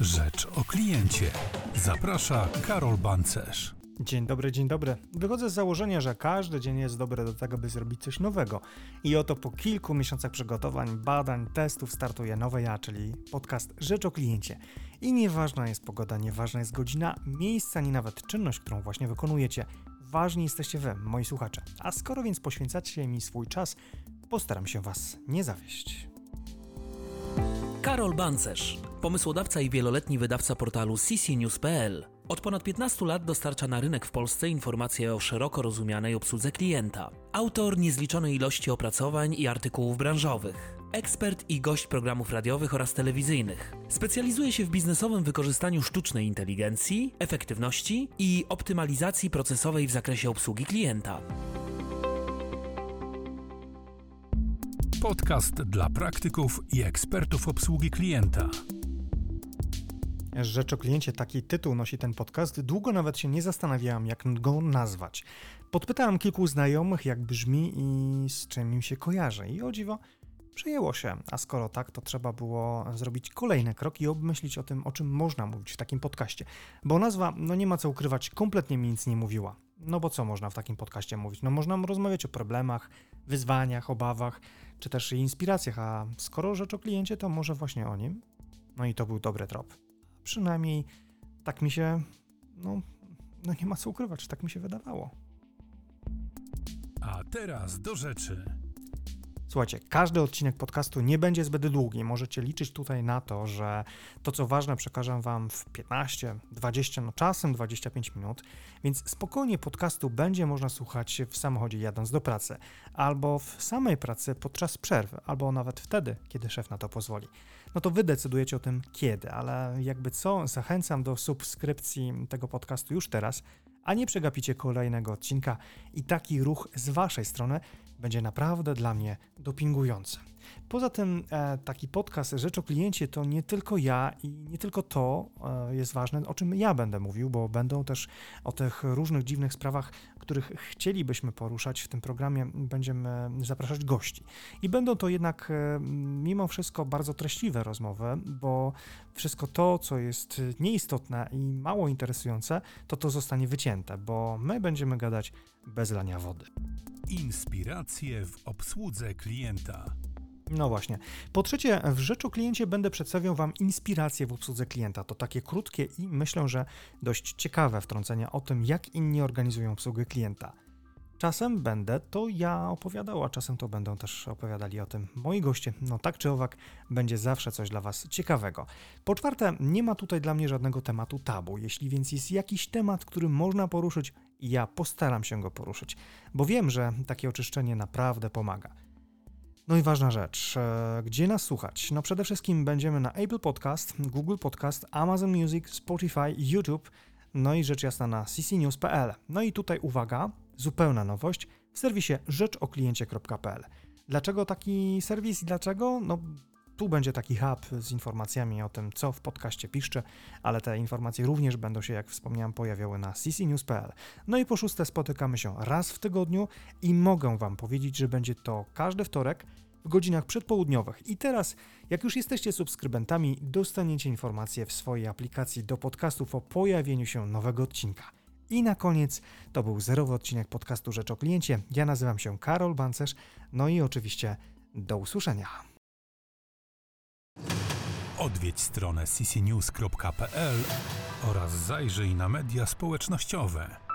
Rzecz o kliencie. Zaprasza Karol Bancerz. Dzień dobry, dzień dobry. Wychodzę z założenia, że każdy dzień jest dobry do tego, by zrobić coś nowego. I oto po kilku miesiącach przygotowań, badań, testów startuje nowe ja, czyli podcast Rzecz o kliencie. I nieważna jest pogoda, nieważna jest godzina, miejsce, ani nawet czynność, którą właśnie wykonujecie. Ważni jesteście wy, moi słuchacze. A skoro więc poświęcacie mi swój czas, postaram się was nie zawieść. Karol Bancerz, pomysłodawca i wieloletni wydawca portalu ccnews.pl. Od ponad 15 lat dostarcza na rynek w Polsce informacje o szeroko rozumianej obsłudze klienta. Autor niezliczonej ilości opracowań i artykułów branżowych. Ekspert i gość programów radiowych oraz telewizyjnych. Specjalizuje się w biznesowym wykorzystaniu sztucznej inteligencji, efektywności i optymalizacji procesowej w zakresie obsługi klienta. Podcast dla praktyków i ekspertów obsługi klienta. Rzecz o kliencie, taki tytuł nosi ten podcast. Długo nawet się nie zastanawiałam, jak go nazwać. Podpytałem kilku znajomych, jak brzmi i z czym im się kojarzy. I o dziwo, przyjęło się. A skoro tak, to trzeba było zrobić kolejny krok i obmyślić o tym, o czym można mówić w takim podcaście. Bo nazwa, no nie ma co ukrywać, kompletnie mi nic nie mówiła. No bo co można w takim podcaście mówić? No można rozmawiać o problemach, wyzwaniach, obawach, czy też inspiracjach, a skoro rzecz o kliencie, to może właśnie o nim? No i to był dobry trop. Przynajmniej tak mi się, no, no nie ma co ukrywać, tak mi się wydawało. A teraz do rzeczy. Słuchajcie, każdy odcinek podcastu nie będzie zbyt długi. Możecie liczyć tutaj na to, że to, co ważne, przekażę Wam w 15, 20, no czasem 25 minut, więc spokojnie podcastu będzie można słuchać w samochodzie jadąc do pracy, albo w samej pracy podczas przerwy, albo nawet wtedy, kiedy szef na to pozwoli. No to Wy decydujecie o tym kiedy, ale jakby co, zachęcam do subskrypcji tego podcastu już teraz, a nie przegapicie kolejnego odcinka i taki ruch z Waszej strony będzie naprawdę dla mnie dopingujący. Poza tym e, taki podcast Rzecz o kliencie to nie tylko ja i nie tylko to e, jest ważne, o czym ja będę mówił, bo będą też o tych różnych dziwnych sprawach, których chcielibyśmy poruszać w tym programie, będziemy zapraszać gości. I będą to jednak e, mimo wszystko bardzo treściwe rozmowy, bo wszystko to, co jest nieistotne i mało interesujące, to to zostanie wycięte, bo my będziemy gadać bez lania wody. Inspiracje w obsłudze klienta. No właśnie. Po trzecie, w rzeczu kliencie będę przedstawiał Wam inspiracje w obsłudze klienta. To takie krótkie i myślę, że dość ciekawe wtrącenia o tym, jak inni organizują obsługę klienta. Czasem będę to ja opowiadał, a czasem to będą też opowiadali o tym moi goście. No tak czy owak, będzie zawsze coś dla Was ciekawego. Po czwarte, nie ma tutaj dla mnie żadnego tematu tabu. Jeśli więc jest jakiś temat, który można poruszyć, ja postaram się go poruszyć, bo wiem, że takie oczyszczenie naprawdę pomaga. No i ważna rzecz, e, gdzie nas słuchać? No przede wszystkim będziemy na Apple Podcast, Google Podcast, Amazon Music, Spotify, YouTube, no i rzecz jasna na ccnews.pl. No i tutaj uwaga, zupełna nowość w serwisie rzeczokliencie.pl. Dlaczego taki serwis i dlaczego? No tu będzie taki hub z informacjami o tym, co w podcaście piszczę, ale te informacje również będą się, jak wspomniałem, pojawiały na ccnews.pl. No i po szóste spotykamy się raz w tygodniu i mogę Wam powiedzieć, że będzie to każdy wtorek w godzinach przedpołudniowych. I teraz, jak już jesteście subskrybentami, dostaniecie informacje w swojej aplikacji do podcastów o pojawieniu się nowego odcinka. I na koniec to był zerowy odcinek podcastu Rzecz o Kliencie. Ja nazywam się Karol Bancerz, no i oczywiście do usłyszenia. Odwiedź stronę ccnews.pl oraz zajrzyj na media społecznościowe.